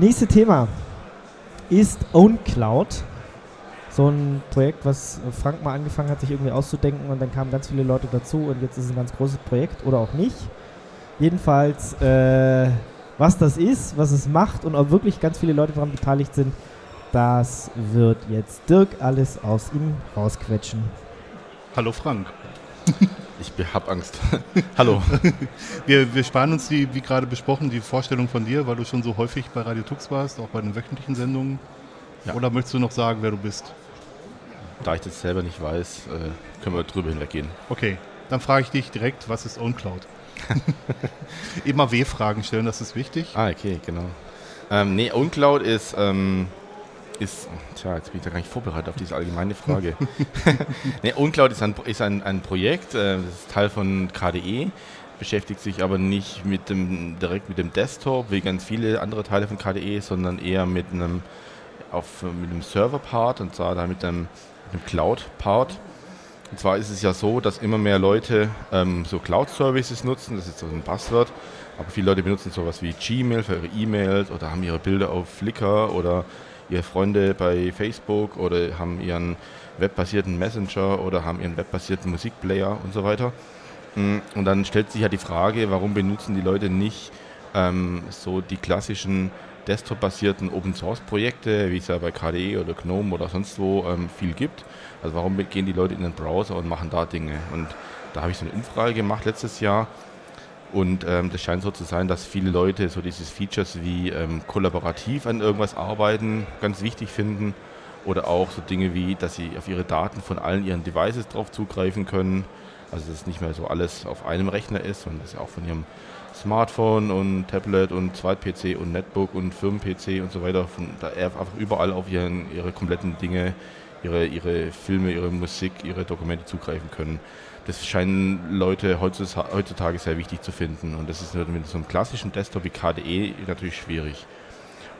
Nächste Thema ist OwnCloud. So ein Projekt, was Frank mal angefangen hat, sich irgendwie auszudenken und dann kamen ganz viele Leute dazu und jetzt ist es ein ganz großes Projekt oder auch nicht. Jedenfalls, äh, was das ist, was es macht und ob wirklich ganz viele Leute daran beteiligt sind, das wird jetzt Dirk alles aus ihm rausquetschen. Hallo Frank. Ich habe Angst. Hallo. wir, wir sparen uns die, wie gerade besprochen, die Vorstellung von dir, weil du schon so häufig bei Radio Tux warst, auch bei den wöchentlichen Sendungen. Ja. Oder möchtest du noch sagen, wer du bist? Da ich das selber nicht weiß, äh, können wir drüber hinweggehen. Okay, dann frage ich dich direkt, was ist OwnCloud? Immer W-Fragen stellen, das ist wichtig. Ah, okay, genau. Ähm, nee, OwnCloud ist ähm, ist, tja, jetzt bin ich da gar nicht vorbereitet auf diese allgemeine Frage. nee, Uncloud ist ein, ist ein, ein Projekt, äh, das ist Teil von KDE, beschäftigt sich aber nicht mit dem, direkt mit dem Desktop, wie ganz viele andere Teile von KDE, sondern eher mit einem, auf, mit einem Server-Part und zwar da mit einem, einem Cloud-Part. Und zwar ist es ja so, dass immer mehr Leute ähm, so Cloud-Services nutzen, das ist so ein Passwort, aber viele Leute benutzen sowas wie Gmail für ihre E-Mails oder haben ihre Bilder auf Flickr oder ihre Freunde bei Facebook oder haben ihren webbasierten Messenger oder haben ihren webbasierten Musikplayer und so weiter. Mm, und dann stellt sich ja die Frage, warum benutzen die Leute nicht ähm, so die klassischen Desktop-basierten Open-Source-Projekte, wie es ja bei KDE oder GNOME oder sonst wo ähm, viel gibt. Also warum gehen die Leute in den Browser und machen da Dinge? Und da habe ich so eine Umfrage gemacht letztes Jahr und ähm, das scheint so zu sein, dass viele Leute so dieses Features wie ähm, kollaborativ an irgendwas arbeiten ganz wichtig finden. Oder auch so Dinge wie, dass sie auf ihre Daten von allen ihren Devices drauf zugreifen können. Also dass es nicht mehr so alles auf einem Rechner ist, sondern dass sie auch von ihrem Smartphone und Tablet und Zweit-PC und Netbook und Firmen-PC und so weiter von da einfach überall auf ihren, ihre kompletten Dinge, ihre, ihre Filme, ihre Musik, ihre Dokumente zugreifen können das scheinen Leute heutzutage sehr wichtig zu finden. Und das ist mit so einem klassischen Desktop wie KDE natürlich schwierig.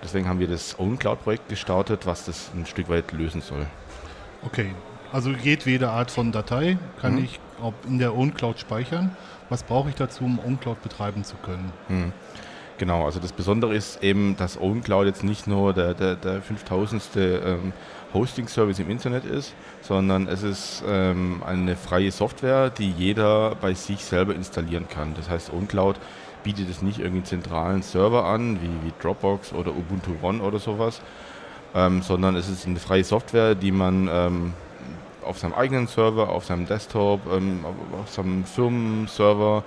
Deswegen haben wir das OwnCloud-Projekt gestartet, was das ein Stück weit lösen soll. Okay, also jedwede Art von Datei kann mhm. ich in der OwnCloud speichern. Was brauche ich dazu, um OwnCloud betreiben zu können? Mhm. Genau, also das Besondere ist eben, dass OwnCloud jetzt nicht nur der, der, der 5000. Ähm, Hosting-Service im Internet ist, sondern es ist ähm, eine freie Software, die jeder bei sich selber installieren kann. Das heißt, OwnCloud bietet es nicht irgendwie einen zentralen Server an, wie, wie Dropbox oder Ubuntu One oder sowas, ähm, sondern es ist eine freie Software, die man ähm, auf seinem eigenen Server, auf seinem Desktop, ähm, auf seinem Firmenserver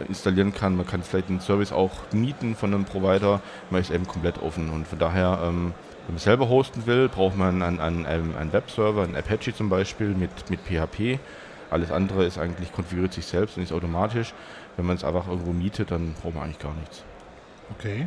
äh, installieren kann. Man kann vielleicht den Service auch mieten von einem Provider. Man ist eben komplett offen und von daher ähm, wenn man selber hosten will, braucht man einen, einen, einen Webserver, einen Apache zum Beispiel mit, mit PHP. Alles andere ist eigentlich konfiguriert sich selbst und ist automatisch. Wenn man es einfach irgendwo mietet, dann braucht man eigentlich gar nichts. Okay.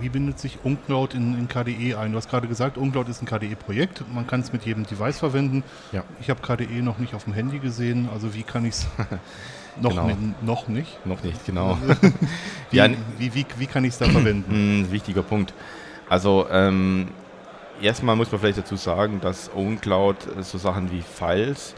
Wie bindet sich UNCloud in, in KDE ein? Du hast gerade gesagt, UNCloud ist ein KDE-Projekt. Man kann es mit jedem Device verwenden. Ja. Ich habe KDE noch nicht auf dem Handy gesehen. Also wie kann ich es noch, genau. noch nicht? Noch nicht, genau. wie, ja, wie, wie, wie kann ich es da verwenden? Wichtiger Punkt. Also ähm, erstmal muss man vielleicht dazu sagen, dass OwnCloud so Sachen wie Files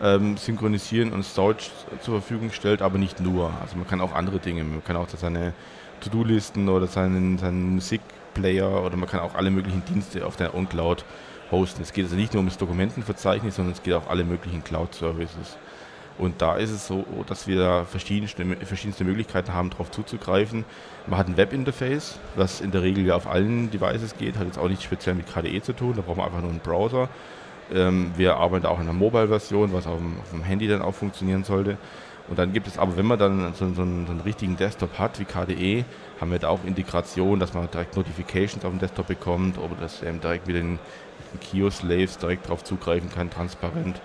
ähm, synchronisieren und Storage zur Verfügung stellt, aber nicht nur. Also man kann auch andere Dinge. Man kann auch seine To-Do-Listen oder seinen, seinen Musikplayer oder man kann auch alle möglichen Dienste auf der OwnCloud hosten. Es geht also nicht nur um das Dokumentenverzeichnis, sondern es geht auch alle möglichen Cloud-Services. Und da ist es so, dass wir verschiedenste, verschiedenste Möglichkeiten haben, darauf zuzugreifen. Man hat ein Webinterface, was in der Regel ja auf allen Devices geht, hat jetzt auch nicht speziell mit KDE zu tun, da braucht man einfach nur einen Browser. Ähm, wir arbeiten auch in einer Mobile-Version, was auf dem, auf dem, Handy dann auch funktionieren sollte. Und dann gibt es aber, wenn man dann so, so, einen, so einen richtigen Desktop hat wie KDE, haben wir da auch Integration, dass man direkt Notifications auf dem Desktop bekommt oder dass er direkt mit den, Kio-Slaves direkt darauf zugreifen kann, transparent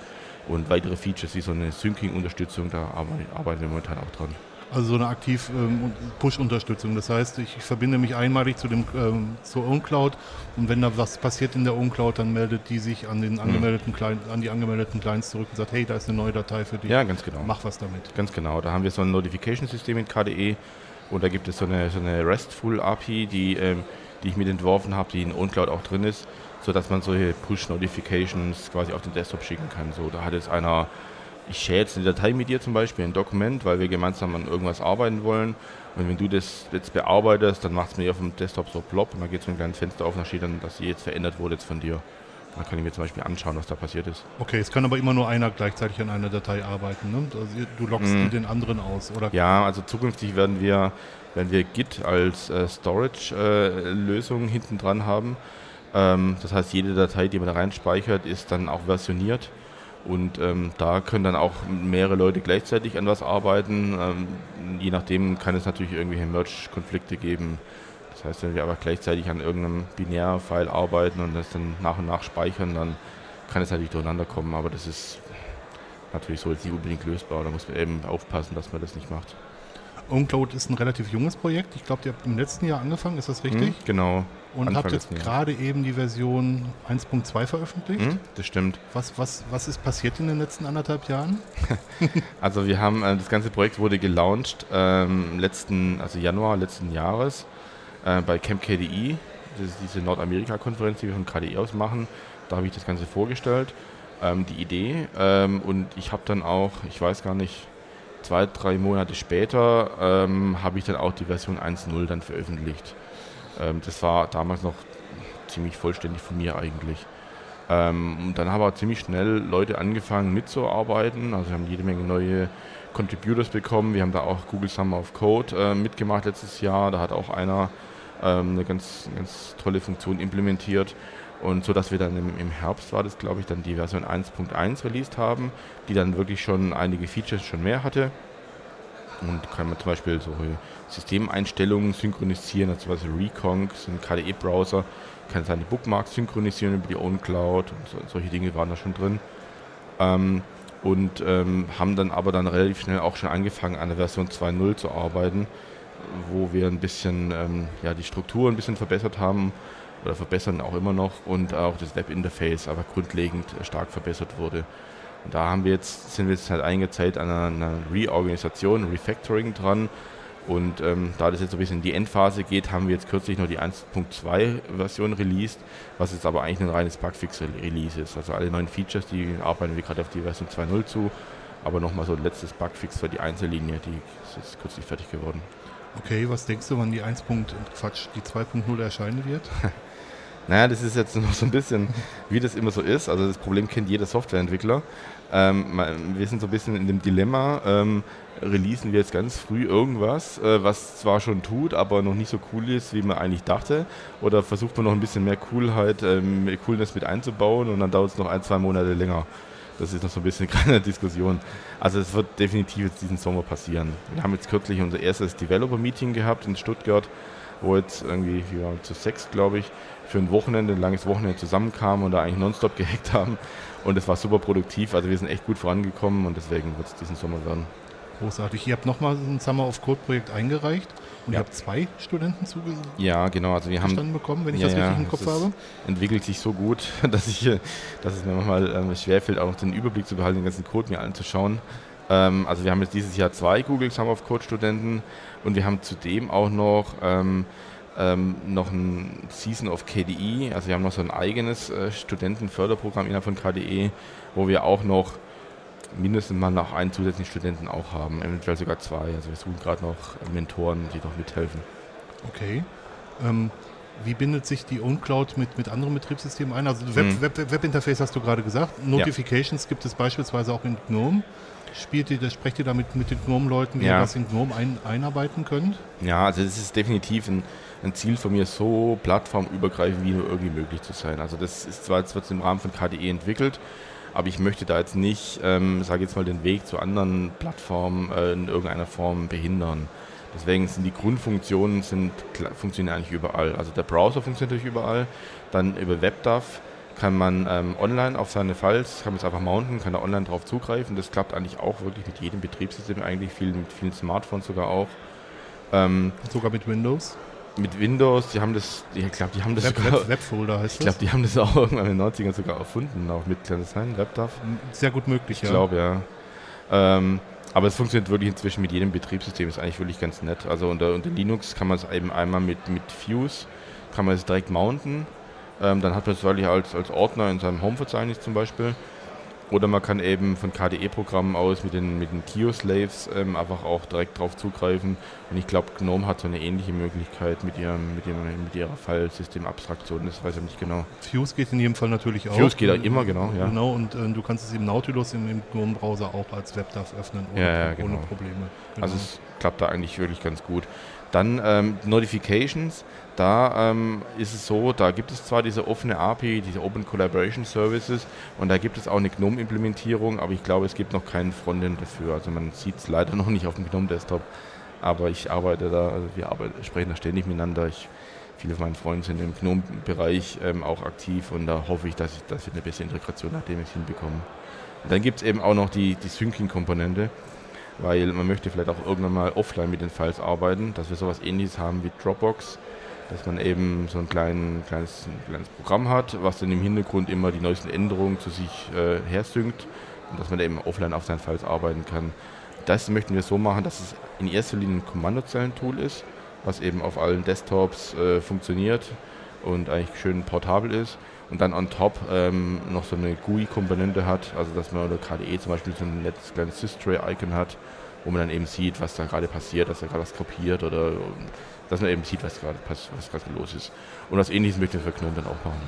und weitere Features wie so eine Syncing-Unterstützung, da arbeiten wir momentan auch dran. Also so eine aktiv ähm, Push-Unterstützung. Das heißt, ich, verbinde mich einmalig zu dem ähm, zur OwnCloud und wenn da was passiert in der OwnCloud, dann meldet die sich an den mhm. angemeldeten Client, an die angemeldeten Clients zurück und sagt, hey, da ist eine neue Datei für dich. Ja, ganz genau. Mach was damit. Ganz genau. Da haben wir so ein Notification-System in KDE und da gibt es so eine, so eine RESTful API, die, ähm, die ich mit entworfen habe, die in OwnCloud auch drin ist sodass man solche Push-Notifications quasi auf den Desktop schicken kann. So, da hat jetzt einer ich share jetzt eine Datei mit dir zum Beispiel, ein Dokument, weil wir gemeinsam an irgendwas arbeiten wollen. Und wenn du das jetzt bearbeitest, dann macht es mir auf dem Desktop so plopp und dann geht so ein kleines Fenster auf und da steht dann, dass sie jetzt verändert wurde jetzt von dir. Dann kann ich mir zum Beispiel anschauen, was da passiert ist. Okay, es kann aber immer nur einer gleichzeitig an einer Datei arbeiten. Ne? Also du loggst mm. den anderen aus, oder? Ja, also zukünftig werden wir, werden wir Git als äh, Storage-Lösung äh, hinten dran haben. Ähm, das heißt, jede Datei, die man da reinspeichert, ist dann auch versioniert. Und ähm, da können dann auch mehrere Leute gleichzeitig an was arbeiten. Ähm, je nachdem kann es natürlich irgendwelche Merge-Konflikte geben. Das heißt, wenn wir aber gleichzeitig an irgendeinem Binärfile arbeiten und das dann nach und nach speichern, dann kann es natürlich durcheinander kommen. Aber das ist natürlich so jetzt nicht unbedingt lösbar. Da muss man eben aufpassen, dass man das nicht macht. OwnCloud ist ein relativ junges Projekt. Ich glaube, ihr habt im letzten Jahr angefangen, ist das richtig? Mhm, genau. Und Anfang habt jetzt gerade eben die Version 1.2 veröffentlicht. Mhm, das stimmt. Was, was, was ist passiert in den letzten anderthalb Jahren? also wir haben, äh, das ganze Projekt wurde gelauncht ähm, letzten, also Januar letzten Jahres äh, bei Camp KDE. Das ist diese Nordamerika-Konferenz, die wir von KDE aus machen. Da habe ich das Ganze vorgestellt, ähm, die Idee. Ähm, und ich habe dann auch, ich weiß gar nicht, zwei, drei Monate später ähm, habe ich dann auch die Version 1.0 dann veröffentlicht. Ähm, das war damals noch ziemlich vollständig von mir eigentlich. Ähm, dann haben aber ziemlich schnell Leute angefangen mitzuarbeiten. Also wir haben jede Menge neue Contributors bekommen. Wir haben da auch Google Summer of Code äh, mitgemacht letztes Jahr. Da hat auch einer ähm, eine ganz, ganz tolle Funktion implementiert. Und so dass wir dann im, im Herbst war das, glaube ich, dann die Version 1.1 released haben, die dann wirklich schon einige Features schon mehr hatte. Und kann man zum Beispiel so Systemeinstellungen synchronisieren, also zum Beispiel Reconc, ein KDE-Browser, kann seine Bookmarks synchronisieren über die OwnCloud und so, solche Dinge waren da schon drin. Ähm, und ähm, haben dann aber dann relativ schnell auch schon angefangen, an der Version 2.0 zu arbeiten, wo wir ein bisschen ähm, ja, die Struktur ein bisschen verbessert haben oder verbessern auch immer noch und auch das Webinterface aber grundlegend stark verbessert wurde. Und da haben wir jetzt, sind wir jetzt halt einige Zeit an einer, einer Reorganisation, Refactoring dran. Und ähm, da das jetzt so ein bisschen in die Endphase geht, haben wir jetzt kürzlich noch die 1.2 Version released, was jetzt aber eigentlich ein reines Bugfix-Release ist. Also alle neuen Features, die arbeiten wir gerade auf die Version 2.0 zu, aber nochmal so ein letztes Bugfix für die Einzellinie, die ist jetzt kürzlich fertig geworden. Okay, was denkst du, wann die 1. Quatsch, die 2.0 erscheinen wird? Naja, das ist jetzt noch so ein bisschen, wie das immer so ist. Also das Problem kennt jeder Softwareentwickler. Ähm, wir sind so ein bisschen in dem Dilemma, ähm, releasen wir jetzt ganz früh irgendwas, äh, was zwar schon tut, aber noch nicht so cool ist, wie man eigentlich dachte, oder versucht man noch ein bisschen mehr Coolheit, ähm, Coolness mit einzubauen und dann dauert es noch ein, zwei Monate länger. Das ist noch so ein bisschen keine Diskussion. Also es wird definitiv jetzt diesen Sommer passieren. Wir haben jetzt kürzlich unser erstes Developer-Meeting gehabt in Stuttgart, wo jetzt irgendwie, wir waren zu sechs, glaube ich, für ein Wochenende, ein langes Wochenende zusammenkamen und da eigentlich nonstop gehackt haben. Und es war super produktiv. Also wir sind echt gut vorangekommen und deswegen wird es diesen Sommer werden. Großartig. Ihr habt nochmal ein Summer of Code Projekt eingereicht und ja. ihr habt zwei Studenten zugesagt. Ja, genau. Also wir haben bekommen, wenn ich ja, das richtig im Kopf habe. Entwickelt sich so gut, dass ich, dass es mir manchmal ähm, schwerfällt, auch den Überblick zu behalten, den ganzen Code mir anzuschauen. Ähm, also wir haben jetzt dieses Jahr zwei Google Summer of Code Studenten und wir haben zudem auch noch ähm, ähm, noch ein Season of KDE, also wir haben noch so ein eigenes äh, Studentenförderprogramm innerhalb von KDE, wo wir auch noch mindestens mal noch einen zusätzlichen Studenten auch haben, eventuell sogar zwei. Also wir suchen gerade noch Mentoren, die noch mithelfen. Okay. Ähm, wie bindet sich die OwnCloud mit, mit anderen Betriebssystemen ein? Also Web, hm. Web, Webinterface hast du gerade gesagt. Notifications ja. gibt es beispielsweise auch in GNOME. Spielt ihr, sprecht ihr damit mit den GNOME-Leuten, wie ja. ihr das in GNOME ein, einarbeiten könnt? Ja, also das ist definitiv ein, ein Ziel von mir, so plattformübergreifend wie nur irgendwie möglich zu sein. Also das ist zwar jetzt wird im Rahmen von KDE entwickelt, aber ich möchte da jetzt nicht, ähm, sage jetzt mal, den Weg zu anderen Plattformen äh, in irgendeiner Form behindern. Deswegen sind die Grundfunktionen sind, funktionieren eigentlich überall. Also der Browser funktioniert natürlich überall. Dann über WebDAV kann man ähm, online auf seine Files, kann man es einfach mounten, kann da online drauf zugreifen. Das klappt eigentlich auch wirklich mit jedem Betriebssystem, eigentlich viel, mit vielen Smartphones sogar auch. Ähm, sogar mit Windows? mit Windows, die haben das, ich glaube, die haben das Web, sogar, Web, Webfolder heißt Ich glaube, die haben das auch irgendwann in den 90ern sogar erfunden, auch mit, kann das sein, WebDAV? Sehr gut möglich, ich ja. Ich glaube, ja. Ähm, aber es funktioniert wirklich inzwischen mit jedem Betriebssystem, ist eigentlich wirklich ganz nett. Also unter, unter Linux kann man es eben einmal mit, mit Fuse, kann man es direkt mounten. Ähm, dann hat man es wirklich als, als Ordner in seinem Home-Verzeichnis zum Beispiel. Oder man kann eben von KDE-Programmen aus mit den, mit den Kio-Slaves ähm, einfach auch direkt drauf zugreifen. Und ich glaube, GNOME hat so eine ähnliche Möglichkeit mit, ihrem, mit, ihrem, mit ihrer Filesystem-Abstraktion. Das weiß ich nicht genau. Fuse geht in jedem Fall natürlich auch. Fuse geht immer, genau. Ja. Genau, und äh, du kannst es im Nautilus im, im GNOME-Browser auch als WebDAV öffnen ohne, ja, ja, genau. ohne Probleme. Genau. Also es klappt da eigentlich wirklich ganz gut. Dann ähm, Notifications. Da ähm, ist es so, da gibt es zwar diese offene API, diese Open Collaboration Services und da gibt es auch eine GNOME-Implementierung, aber ich glaube, es gibt noch keinen Frontend dafür. Also man sieht es leider noch nicht auf dem GNOME-Desktop, aber ich arbeite da, also wir arbeiten, sprechen da ständig miteinander. Ich, viele von meinen Freunden sind im GNOME-Bereich ähm, auch aktiv und da hoffe ich, dass, ich, dass wir eine bessere Integration nach dem ich hinbekomme. Und dann gibt es eben auch noch die, die Syncing-Komponente weil man möchte vielleicht auch irgendwann mal offline mit den Files arbeiten, dass wir sowas ähnliches haben wie Dropbox, dass man eben so ein, klein, kleines, ein kleines Programm hat, was dann im Hintergrund immer die neuesten Änderungen zu sich äh, hersynkt und dass man eben offline auf seinen Files arbeiten kann. Das möchten wir so machen, dass es in erster Linie ein Kommandozeilen-Tool ist, was eben auf allen Desktops äh, funktioniert und eigentlich schön portabel ist und dann on top ähm, noch so eine GUI-Komponente hat, also dass man oder KDE zum Beispiel so ein nettes kleines Systray-Icon hat, wo man dann eben sieht, was da gerade passiert, dass er gerade was kopiert oder dass man eben sieht, was gerade was gerade los ist. Und was ähnliches möchte Knurren dann auch machen.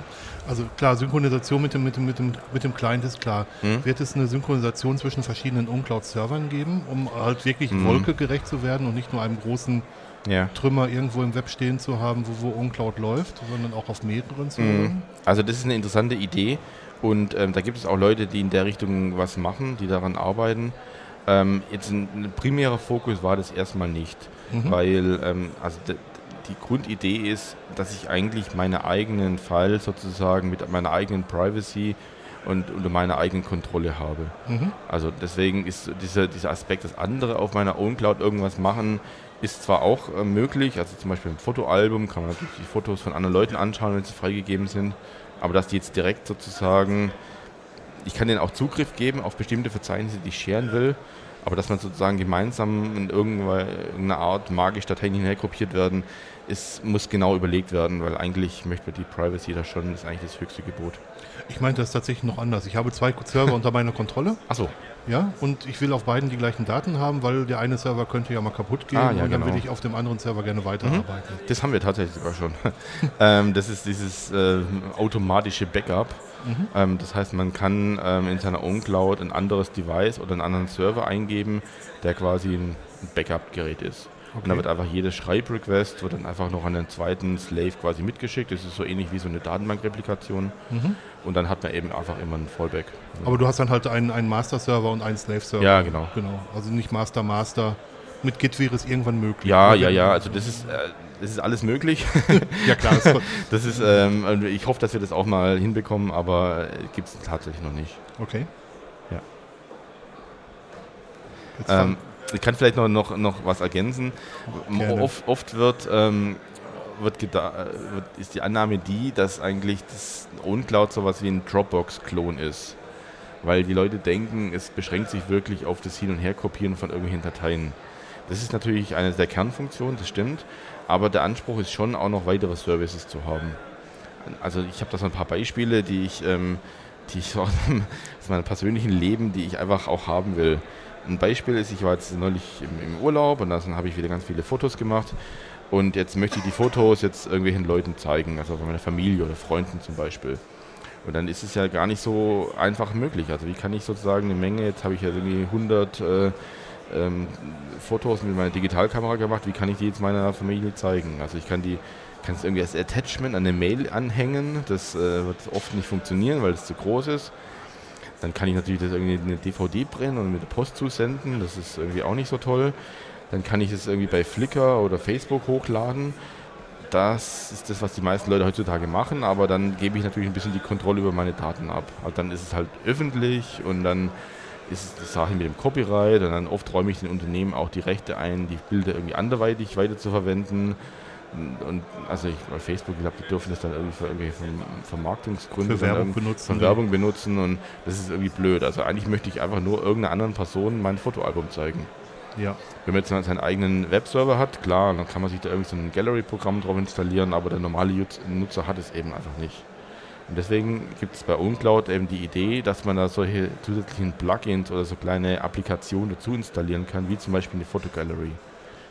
Also klar, Synchronisation mit dem, mit dem, mit dem, mit dem Client ist klar. Hm? Wird es eine Synchronisation zwischen verschiedenen uncloud-Servern geben, um halt wirklich hm. wolkegerecht zu werden und nicht nur einem großen ja. Trümmer irgendwo im Web stehen zu haben, wo, wo uncloud läuft, sondern auch auf mehreren Servern? Mhm. Also das ist eine interessante Idee und ähm, da gibt es auch Leute, die in der Richtung was machen, die daran arbeiten. Ähm, jetzt ein, ein, primärer Fokus war das erstmal nicht, mhm. weil ähm, also die Grundidee ist, dass ich eigentlich meine eigenen Files sozusagen mit meiner eigenen Privacy und unter meiner eigenen Kontrolle habe. Mhm. Also deswegen ist dieser, dieser Aspekt, dass andere auf meiner Own Cloud irgendwas machen, ist zwar auch äh, möglich, also zum Beispiel im Fotoalbum kann man natürlich die Fotos von anderen Leuten anschauen, wenn sie freigegeben sind, aber dass die jetzt direkt sozusagen, ich kann denen auch Zugriff geben auf bestimmte Verzeichnisse, die ich scheren will, aber dass man sozusagen gemeinsam in irgendeiner Art magisch Dateien hinherkopiert werden, ist, muss genau überlegt werden, weil eigentlich möchte man die Privacy da schon, ist eigentlich das höchste Gebot. Ich meinte das tatsächlich noch anders. Ich habe zwei Server unter meiner Kontrolle. Achso. Ja, und ich will auf beiden die gleichen Daten haben, weil der eine Server könnte ja mal kaputt gehen ah, ja, und dann genau. will ich auf dem anderen Server gerne weiterarbeiten. Mhm. Das haben wir tatsächlich sogar schon. ähm, das ist dieses äh, automatische Backup. Mhm. Ähm, das heißt, man kann ähm, in seiner OwnCloud ein anderes Device oder einen anderen Server eingeben, der quasi ein Backup-Gerät ist. Okay. Und da wird einfach jedes Schreibrequest wird dann einfach noch an den zweiten Slave quasi mitgeschickt. Das ist so ähnlich wie so eine Datenbankreplikation. Mhm. Und dann hat man eben einfach immer ein Fallback. Aber du hast dann halt einen, einen Master-Server und einen Slave-Server. Ja, genau. genau. Also nicht Master-Master. Mit Git wäre es irgendwann möglich. Ja, ja, ja. Also das ist, äh, das ist alles möglich. ja klar. das ist, ähm, ich hoffe, dass wir das auch mal hinbekommen, aber äh, gibt es tatsächlich noch nicht. Okay. Ja. Ähm, ich kann vielleicht noch, noch, noch was ergänzen. Oft, oft, wird, ähm, wird, wird, ist die Annahme die, dass eigentlich das OwnCloud sowas wie ein Dropbox-Klon ist. Weil die Leute denken, es beschränkt sich wirklich auf das Hin- und Herkopieren von irgendwelchen Dateien. Das ist natürlich eine der Kernfunktionen, das stimmt. Aber der Anspruch ist schon auch noch weitere Services zu haben. Also ich habe da so ein paar Beispiele, die ich, ähm, die ich aus meinem persönlichen Leben, die ich einfach auch haben will. Ein Beispiel ist, ich war jetzt neulich im, im Urlaub und dann habe ich wieder ganz viele Fotos gemacht. Und jetzt möchte ich die Fotos jetzt irgendwelchen Leuten zeigen, also meiner Familie oder Freunden zum Beispiel. Und dann ist es ja gar nicht so einfach möglich. Also wie kann ich sozusagen eine Menge, jetzt habe ich ja irgendwie 100 äh, ähm, Fotos mit meiner Digitalkamera gemacht, wie kann ich die jetzt meiner Familie zeigen? Also ich kann die, kann es irgendwie als Attachment an eine Mail anhängen, das äh, wird oft nicht funktionieren, weil es zu groß ist. Dann kann ich natürlich das irgendwie eine DVD brennen und mit der Post zusenden. Das ist irgendwie auch nicht so toll. Dann kann ich es irgendwie bei Flickr oder Facebook hochladen. Das ist das, was die meisten Leute heutzutage machen, aber dann gebe ich natürlich ein bisschen die Kontrolle über meine Daten ab. Also dann ist es halt öffentlich und dann ist es die Sache mit dem Copyright und dann oft räume ich den Unternehmen auch die Rechte ein, die Bilder irgendwie anderweitig weiter zu verwenden. Und also ich, bei Facebook, ich glaube, die dürfen das dann irgendwie für irgendwelche Vermarktungsgründe für Werbung benutzen. Von Werbung benutzen und das ist irgendwie blöd. Also eigentlich möchte ich einfach nur irgendeiner anderen Person mein Fotoalbum zeigen. Ja. Wenn man jetzt seinen eigenen Webserver hat, klar, dann kann man sich da irgendwie so ein Gallery-Programm drauf installieren, aber der normale Nutzer hat es eben einfach nicht. Und deswegen gibt es bei uncloud eben die Idee, dass man da solche zusätzlichen Plugins oder so kleine Applikationen dazu installieren kann, wie zum Beispiel eine Fotogallery.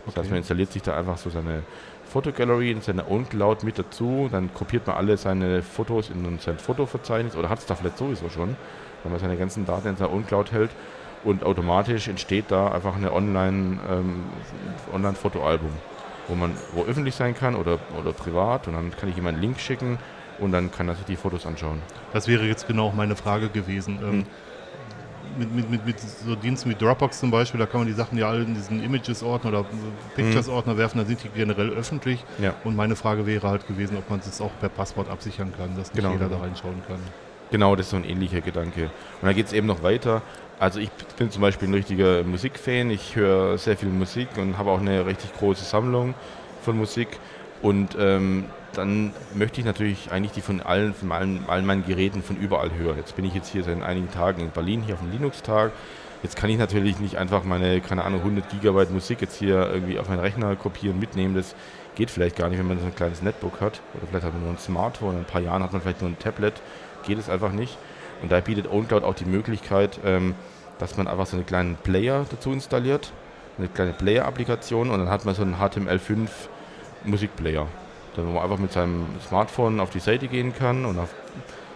Das okay. heißt, man installiert sich da einfach so seine Fotogallery in seiner OwnCloud mit dazu, dann kopiert man alle seine Fotos in sein Fotoverzeichnis oder hat es da vielleicht sowieso schon, wenn man seine ganzen Daten in seiner OwnCloud hält und automatisch entsteht da einfach eine Online, ähm, Online-Fotoalbum, wo man wo öffentlich sein kann oder, oder privat und dann kann ich ihm einen Link schicken und dann kann er sich die Fotos anschauen. Das wäre jetzt genau meine Frage gewesen. Ähm, hm. Mit, mit, mit, mit, so Diensten wie Dropbox zum Beispiel, da kann man die Sachen ja alle in diesen Images-Ordner oder Pictures-Ordner hm. werfen, dann sind die generell öffentlich. Ja. Und meine Frage wäre halt gewesen, ob man das auch per Passwort absichern kann, dass nicht genau. jeder da reinschauen kann. Genau, das ist so ein ähnlicher Gedanke. Und dann geht es eben noch weiter. Also ich bin zum Beispiel ein richtiger Musikfan. Ich höre sehr viel Musik und habe auch eine richtig große Sammlung von Musik. Und ähm, dann möchte ich natürlich eigentlich die von allen, von allen, allen meinen Geräten von überall hören. Jetzt bin ich jetzt hier seit einigen Tagen in Berlin, hier auf dem Linux-Tag. Jetzt kann ich natürlich nicht einfach meine, keine Ahnung, 100 Gigabyte Musik jetzt hier irgendwie auf meinen Rechner kopieren, mitnehmen. Das geht vielleicht gar nicht, wenn man so ein kleines Netbook hat. Oder vielleicht hat man nur ein Smartphone. In ein paar Jahren hat man vielleicht nur ein Tablet. Geht es einfach nicht. Und da bietet OwnCloud auch die Möglichkeit, ähm, dass man einfach so einen kleinen Player dazu installiert. Eine kleine Player-Applikation und dann hat man so einen HTML5 Musikplayer wo man einfach mit seinem Smartphone auf die Seite gehen kann und auf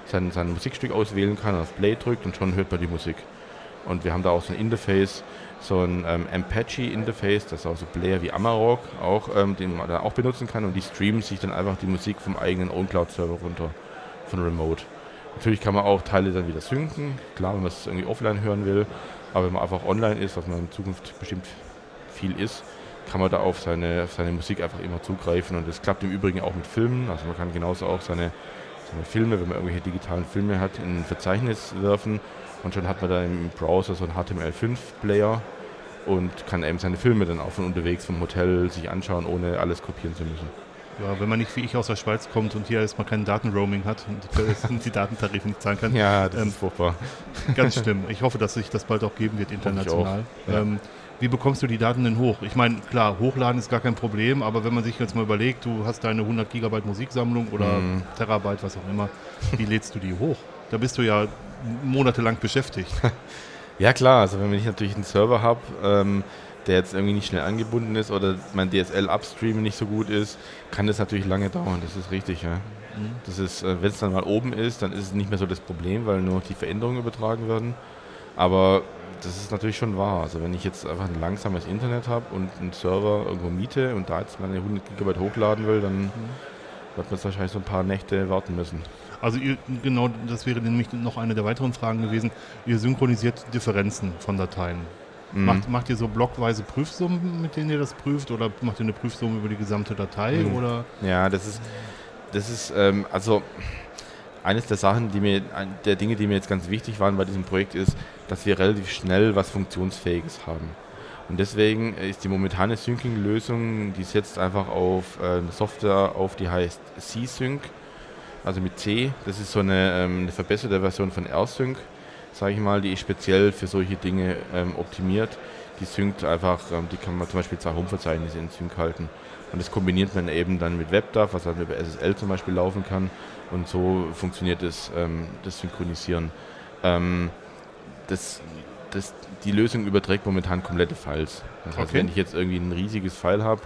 sein, sein Musikstück auswählen kann, auf Play drückt und schon hört man die Musik. Und wir haben da auch so ein Interface, so ein ähm, Apache-Interface, das auch so Player wie Amarok, auch, ähm, den man da auch benutzen kann und die streamen sich dann einfach die Musik vom eigenen OwnCloud-Server runter, von Remote. Natürlich kann man auch Teile dann wieder synken, klar, wenn man es irgendwie offline hören will, aber wenn man einfach online ist, was man in Zukunft bestimmt viel ist, kann man da auf seine, auf seine Musik einfach immer zugreifen. Und das klappt im Übrigen auch mit Filmen. Also man kann genauso auch seine, seine Filme, wenn man irgendwelche digitalen Filme hat, in ein Verzeichnis werfen. Und schon hat man da im Browser so einen HTML5-Player und kann eben seine Filme dann auch von unterwegs vom Hotel sich anschauen, ohne alles kopieren zu müssen. Ja, wenn man nicht wie ich aus der Schweiz kommt und hier erstmal kein Datenroaming hat und die, Datentarife nicht zahlen kann. Ja, das ähm, ist furchtbar. Ganz schlimm. Ich hoffe, dass sich das bald auch geben wird international. Ja. Wie bekommst du die Daten denn hoch? Ich meine, klar, hochladen ist gar kein Problem, aber wenn man sich jetzt mal überlegt, du hast deine 100 Gigabyte Musiksammlung oder mhm. Terabyte, was auch immer, wie lädst du die hoch? Da bist du ja monatelang beschäftigt. Ja klar, also wenn ich natürlich einen Server habe, ähm, der jetzt irgendwie nicht schnell angebunden ist oder mein DSL-Upstream nicht so gut ist, kann das natürlich lange dauern, das ist richtig, ja. Mhm. Das ist, äh, wenn es dann mal oben ist, dann ist es nicht mehr so das Problem, weil nur die Veränderungen übertragen werden. Aber das ist natürlich schon wahr. Also wenn ich jetzt einfach ein langsames Internet habe und einen Server irgendwo miete und da jetzt meine 100 GB hochladen will, dann mhm. wird man wahrscheinlich so ein paar Nächte warten müssen. Also ihr, genau, das wäre nämlich noch eine der weiteren Fragen gewesen. Ihr synchronisiert Differenzen von Dateien. Mhm. Macht, macht ihr so blockweise Prüfsummen, mit denen ihr das prüft, oder macht ihr eine Prüfsumme über die gesamte Datei? Mhm. Oder? Ja, das ist, das ist ähm, also eines der Sachen, die mir, der Dinge, die mir jetzt ganz wichtig waren bei diesem Projekt, ist, dass wir relativ schnell was Funktionsfähiges haben. Und deswegen ist die momentane Syncing-Lösung, die setzt einfach auf eine Software auf, die heißt C-Sync, also mit C. Das ist so eine, ähm, eine verbesserte Version von R-Sync, sage ich mal, die ist speziell für solche Dinge ähm, optimiert. Die synkt einfach, ähm, die kann man zum Beispiel zwei Home-Verzeichnisse in Sync halten. Und das kombiniert man eben dann mit WebDAV, was halt über SSL zum Beispiel laufen kann. Und so funktioniert das, ähm, das Synchronisieren. Ähm, das, das, die Lösung überträgt momentan komplette Files. Das heißt, okay. wenn ich jetzt irgendwie ein riesiges File habe,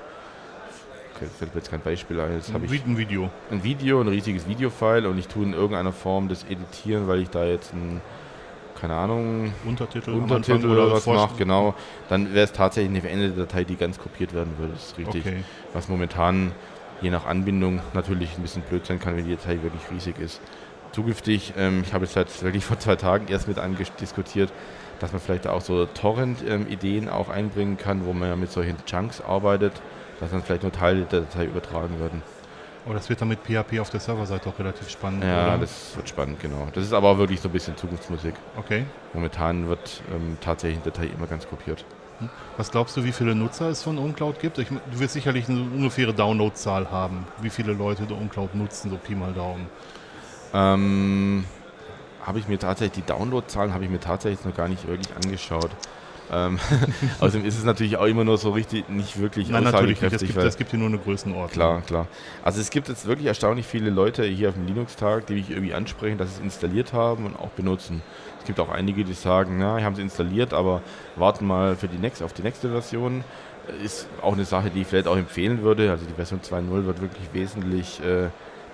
okay, fällt mir jetzt kein Beispiel ein, jetzt habe ich ein Video. Ein Video, ein riesiges Videofile und ich tue in irgendeiner Form das editieren, weil ich da jetzt ein keine Ahnung, Untertitel, Untertitel oder was macht, genau, dann wäre es tatsächlich eine veränderte Datei, die ganz kopiert werden würde. Das ist richtig. Okay. Was momentan je nach Anbindung natürlich ein bisschen blöd sein kann, wenn die Datei wirklich riesig ist. Zukünftig, ähm, ich habe jetzt halt wirklich vor zwei Tagen erst mit diskutiert, dass man vielleicht auch so Torrent-Ideen ähm, auch einbringen kann, wo man ja mit solchen Chunks arbeitet, dass dann vielleicht nur Teile der Datei übertragen werden. Aber das wird dann mit PHP auf der Serverseite auch relativ spannend. Ja, oder? das wird spannend, genau. Das ist aber auch wirklich so ein bisschen Zukunftsmusik. Okay. Momentan wird ähm, tatsächlich eine Datei immer ganz kopiert. Hm. Was glaubst du, wie viele Nutzer es von uncloud gibt? Ich, du wirst sicherlich eine ungefähre Downloadzahl haben. Wie viele Leute der uncloud nutzen, so Pi mal Daumen? Ähm, habe ich mir tatsächlich, die Downloadzahlen habe ich mir tatsächlich noch gar nicht wirklich angeschaut. Ähm, außerdem ist es natürlich auch immer nur so richtig nicht wirklich Nein, natürlich nicht. Das gibt, das gibt hier nur eine Größenordnung. Klar, klar. Also es gibt jetzt wirklich erstaunlich viele Leute hier auf dem Linux-Tag, die mich irgendwie ansprechen, dass sie es installiert haben und auch benutzen. Es gibt auch einige, die sagen, na, haben sie installiert, aber warten mal für die nächste, auf die nächste Version. Ist auch eine Sache, die ich vielleicht auch empfehlen würde. Also die Version 2.0 wird wirklich wesentlich äh,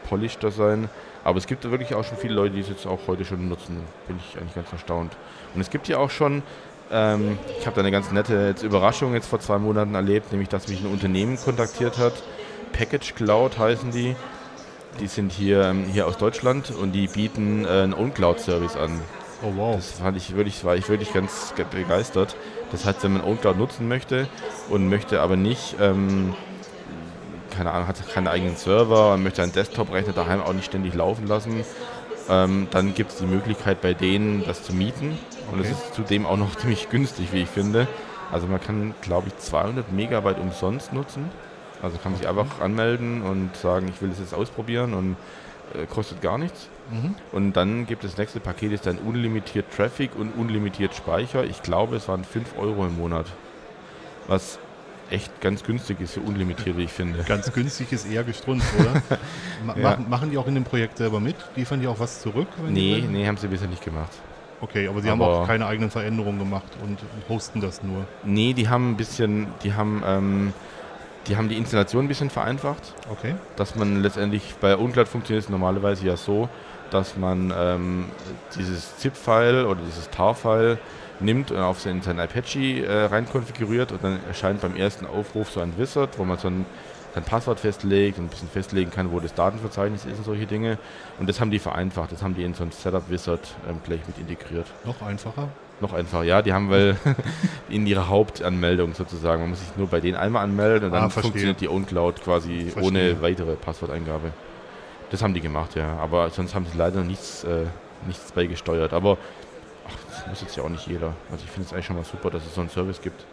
polischter sein. Aber es gibt wirklich auch schon viele Leute, die es jetzt auch heute schon nutzen. Bin ich eigentlich ganz erstaunt. Und es gibt ja auch schon, ähm, ich habe da eine ganz nette jetzt Überraschung jetzt vor zwei Monaten erlebt, nämlich dass mich ein Unternehmen kontaktiert hat. Package Cloud heißen die. Die sind hier, ähm, hier aus Deutschland und die bieten äh, einen OwnCloud-Service an. Oh wow. Das fand ich wirklich, war ich wirklich ganz begeistert. Das heißt, wenn man OwnCloud nutzen möchte und möchte aber nicht ähm, keine Ahnung, hat keinen eigenen Server und möchte einen Desktop-Rechner daheim auch nicht ständig laufen lassen, ähm, dann gibt es die Möglichkeit bei denen, das zu mieten. Und es ist zudem auch noch ziemlich günstig, wie ich finde. Also man kann, glaube ich, 200 Megabyte umsonst nutzen. Also kann man sich einfach anmelden und sagen, ich will das jetzt ausprobieren und äh, kostet gar nichts. Mhm. Und dann gibt es das nächste Paket, ist dann unlimitiert Traffic und unlimitiert Speicher. Ich glaube, es waren 5 Euro im Monat. Was echt ganz günstig ist für unlimitiert, wie ich finde. Ganz günstig ist eher gestrunzt, oder? Ma ja. machen, die auch in dem Projekt selber mit? Liefern die auch was zurück? Nee, nee, haben sie bisher nicht gemacht. Okay, aber sie aber haben auch keine eigenen Veränderungen gemacht und hosten das nur. Nee, die haben ein bisschen, die haben, ähm, die haben die Installation ein bisschen vereinfacht. Okay. Dass man letztendlich bei Uncloud funktioniert es normalerweise ja so, dass man ähm, dieses ZIP-File oder dieses TAR-File nimmt und auf sein, sein Apache äh, rein konfiguriert und dann erscheint beim ersten Aufruf so ein Wizard, wo man so ein, sein Passwort festlegt und ein bisschen festlegen kann, wo das Datenverzeichnis ist und solche Dinge. Und das haben die vereinfacht, das haben die in so ein Setup-Wizard ähm, gleich mit integriert. Noch einfacher? Noch einfacher, ja. Die haben weil in ihrer Hauptanmeldung sozusagen. Man muss sich nur bei denen einmal anmelden und dann ah, funktioniert die OwnCloud quasi verstehe. ohne weitere Passworteingabe. Das haben die gemacht, ja. Aber sonst haben sie leider nichts, äh, nichts beigesteuert. Aber das muss jetzt ja auch nicht jeder. Also ich finde es eigentlich schon mal super, dass es so einen Service gibt.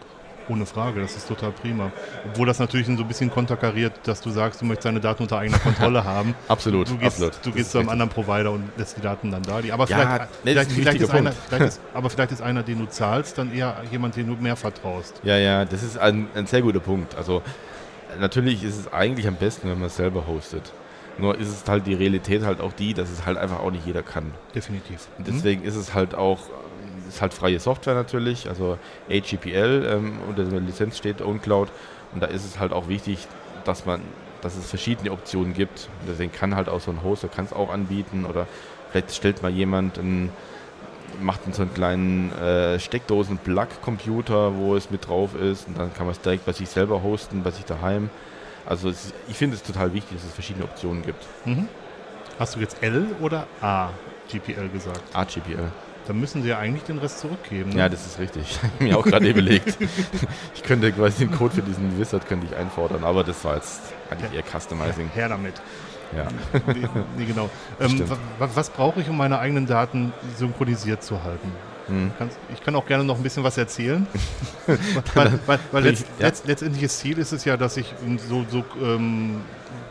Ohne Frage, das ist total prima. Obwohl das natürlich so ein bisschen konterkariert, dass du sagst, du möchtest deine Daten unter eigener Kontrolle haben. absolut. Du gehst, absolut. Du gehst zu einem anderen Provider und lässt die Daten dann da. Die, aber vielleicht, ja, vielleicht, vielleicht ist einer, vielleicht ist, aber vielleicht ist einer, den du zahlst, dann eher jemand, den du mehr vertraust. Ja, ja, das ist ein, ein sehr guter Punkt. Also natürlich ist es eigentlich am besten, wenn man es selber hostet. Nur ist es halt die Realität halt auch die, dass es halt einfach auch nicht jeder kann. Definitiv. Und deswegen mhm. ist es halt auch, ist halt freie Software natürlich, also AGPL ähm, unter der Lizenz steht OwnCloud und da ist es halt auch wichtig, dass man, dass es verschiedene Optionen gibt. Und deswegen kann halt auch so ein Hoster kann es auch anbieten oder vielleicht stellt mal jemand einen macht so einen kleinen äh, Steckdosen-Plug-Computer, wo es mit drauf ist und dann kann man es direkt bei sich selber hosten, bei sich daheim. Also es, ich finde es total wichtig, dass es verschiedene Optionen gibt. Mhm. Hast du jetzt L oder A GPL gesagt? A GPL. Dann müssen sie ja eigentlich den Rest zurückgeben. Ne? Ja, das ist richtig. Ich habe mir auch gerade überlegt. Ich könnte quasi den Code für diesen Wizard könnte ich einfordern, aber das war jetzt eigentlich eher Customizing. Her damit. Ja. Nee, nee genau. Ähm, was brauche ich, um meine eigenen Daten synchronisiert zu halten? Mhm. Ich kann auch gerne noch ein bisschen was erzählen. weil, weil, weil letzt, ja. letzt, letztendliches Ziel ist es ja, dass ich so, so ähm,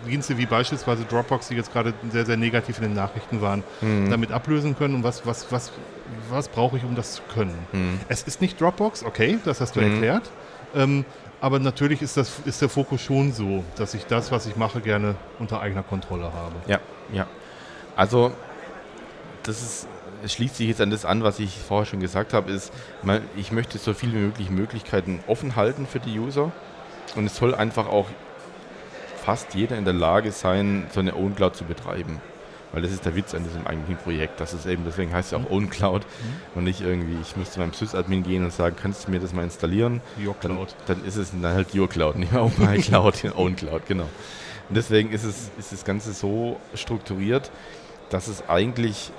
Dienste wie beispielsweise Dropbox, die jetzt gerade sehr, sehr negativ in den Nachrichten waren, mhm. damit ablösen können. Und was, was, was, was brauche ich, um das zu können? Mhm. Es ist nicht Dropbox, okay, das hast du mhm. erklärt. Ähm, aber natürlich ist, das, ist der Fokus schon so, dass ich das, was ich mache, gerne unter eigener Kontrolle habe. Ja, ja. Also, das ist schließt sich jetzt an das an, was ich vorher schon gesagt habe, ist, ich möchte so viele wie möglich Möglichkeiten offen halten für die User und es soll einfach auch fast jeder in der Lage sein, so eine Own Cloud zu betreiben. Weil das ist der Witz an diesem eigentlichen Projekt. Das ist eben, deswegen heißt es ja auch Own Cloud mhm. und nicht irgendwie, ich müsste meinem Sys-Admin gehen und sagen, kannst du mir das mal installieren? Your Cloud. Dann, dann ist es dann halt Your Cloud, nicht mehr My Cloud, Own Cloud, genau. Und deswegen ist, es, ist das Ganze so strukturiert, dass es eigentlich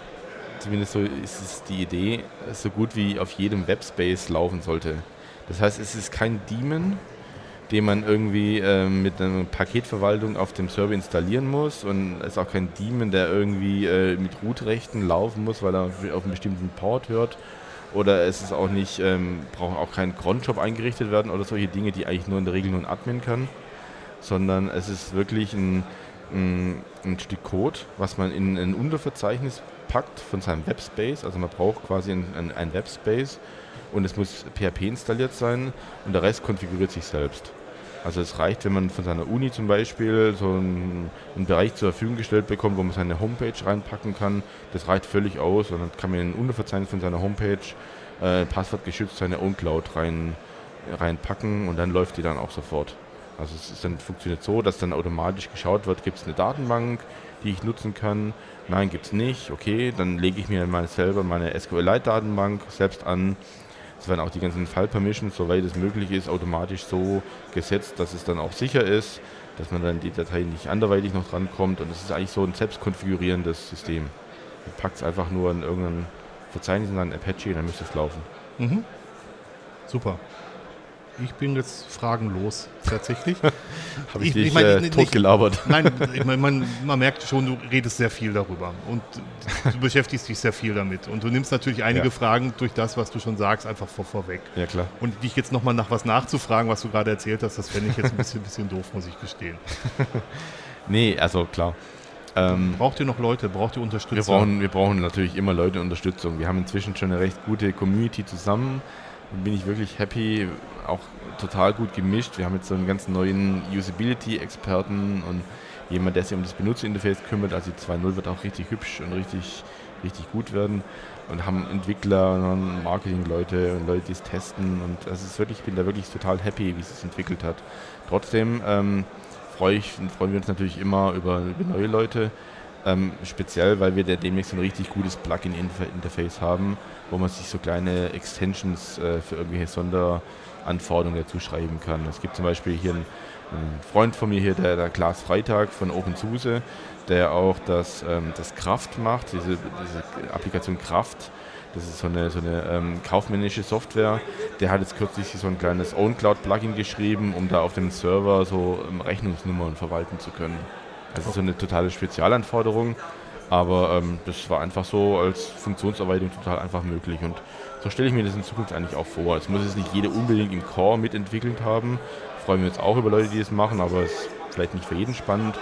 zumindest so ist es die Idee, so gut wie auf jedem Webspace laufen sollte. Das heißt, es ist kein Daemon, den man irgendwie äh, mit einer Paketverwaltung auf dem Server installieren muss und es ist auch kein Daemon, der irgendwie äh, mit Root-Rechten laufen muss, weil er auf einen bestimmten Port hört oder es ist auch nicht, ähm, braucht auch kein Cronjob eingerichtet werden oder solche Dinge, die eigentlich nur in der Regel nur ein Admin kann, sondern es ist wirklich ein, ein, ein Stück Code, was man in ein Unterverzeichnis packt von seinem Webspace. Also man braucht quasi ein, ein, Webspace und es muss PHP installiert sein und der Rest konfiguriert sich selbst. Also es reicht, wenn man von seiner Uni zum Beispiel so einen, einen, Bereich zur Verfügung gestellt bekommt, wo man seine Homepage reinpacken kann. Das reicht völlig aus und dann kann man in ein Unterverzeichnis von seiner Homepage äh, passwortgeschützt seine OwnCloud rein, reinpacken und dann läuft die dann auch sofort. Also es dann, funktioniert so, dass dann automatisch geschaut wird, gibt es eine Datenbank, die ich nutzen kann. Nein, gibt es nicht. Okay, dann lege ich mir meine selber meine SQLite-Datenbank selbst an. Es werden auch die ganzen File-Permissions, soweit es möglich ist, automatisch so gesetzt, dass es dann auch sicher ist, dass man dann die Datei nicht anderweitig noch drankommt. Und es ist eigentlich so ein selbstkonfigurierendes System. Man packt es einfach nur in irgendein Verzeichnis in ein Apache, dann müsste es laufen. Mhm. Super. Ich bin jetzt fragenlos, tatsächlich. Habe ich, ich, dich ich mein, äh, totgelabert? Nein, ich mein, man, man, merkt schon, du redest sehr viel darüber und du beschäftigst dich sehr viel damit. Und du nimmst natürlich einige ja. Fragen durch das, was du schon sagst, einfach vor, vorweg. Ja, klar. Und dich jetzt nochmal nach was nachzufragen, was du gerade erzählt hast, das fände ich jetzt ein bisschen, bisschen doof, muss ich gestehen. nee, also klar. Ähm, braucht ihr noch Leute? Braucht ihr Unterstützung? Wir brauchen, wir brauchen natürlich immer Leute Unterstützung. Wir haben inzwischen schon eine recht gute Community zusammen. Bin ich wirklich happy, auch total gut gemischt. Wir haben jetzt so einen ganz neuen Usability-Experten und jemand, der sich um das Benutzerinterface kümmert. Also die 2.0 wird auch richtig hübsch und richtig, richtig gut werden. Und haben Entwickler und Marketing-Leute und Leute, die es testen. Und das ist wirklich, ich bin da wirklich total happy, wie es sich entwickelt hat. Trotzdem ähm, freue ich, freuen wir uns natürlich immer über, über neue Leute. Ähm, speziell, weil wir da demnächst ein richtig gutes Plugin-Interface haben, wo man sich so kleine Extensions äh, für irgendwelche Sonderanforderungen dazu schreiben kann. Es gibt zum Beispiel hier einen, einen Freund von mir hier, der, der Klaas Freitag von OpenSUSE, der auch das, ähm, das Kraft macht, diese, diese Applikation Kraft. Das ist so eine, so eine ähm, kaufmännische Software. Der hat jetzt kürzlich so ein kleines OwnCloud-Plugin geschrieben, um da auf dem Server so ähm, Rechnungsnummern verwalten zu können. Also so eine totale Spezialanforderung, aber ähm, das war einfach so als Funktionserweiterung total einfach möglich und so stelle ich mir das in Zukunft eigentlich auch vor. Es muss jetzt nicht jeder unbedingt im Core mitentwickelt haben. Freuen wir uns auch über Leute, die es machen, aber es ist vielleicht nicht für jeden spannend.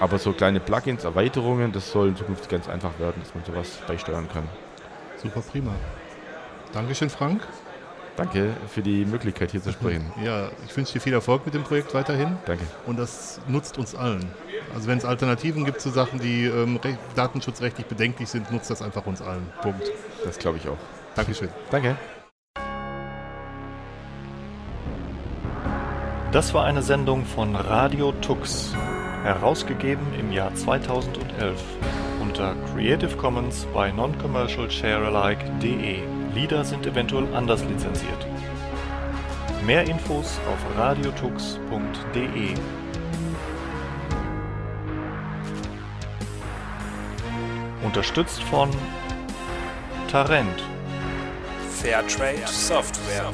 Aber so kleine Plugins, Erweiterungen, das soll in Zukunft ganz einfach werden, dass man sowas beisteuern kann. Super prima. Dankeschön, Frank. Danke für die Möglichkeit hier zu sprechen. Ja, ich wünsche dir viel Erfolg mit dem Projekt weiterhin. Danke. Und das nutzt uns allen. Also wenn es Alternativen gibt zu Sachen, die ähm, datenschutzrechtlich bedenklich sind, nutzt das einfach uns allen. Punkt. Das glaube ich auch. Dankeschön. Danke. Das war eine Sendung von Radio Tux, herausgegeben im Jahr 2011 unter Creative Commons bei noncommercialsharealike.de. Lieder sind eventuell anders lizenziert. Mehr Infos auf radiotux.de. Unterstützt von Tarent. Fairtrade Software.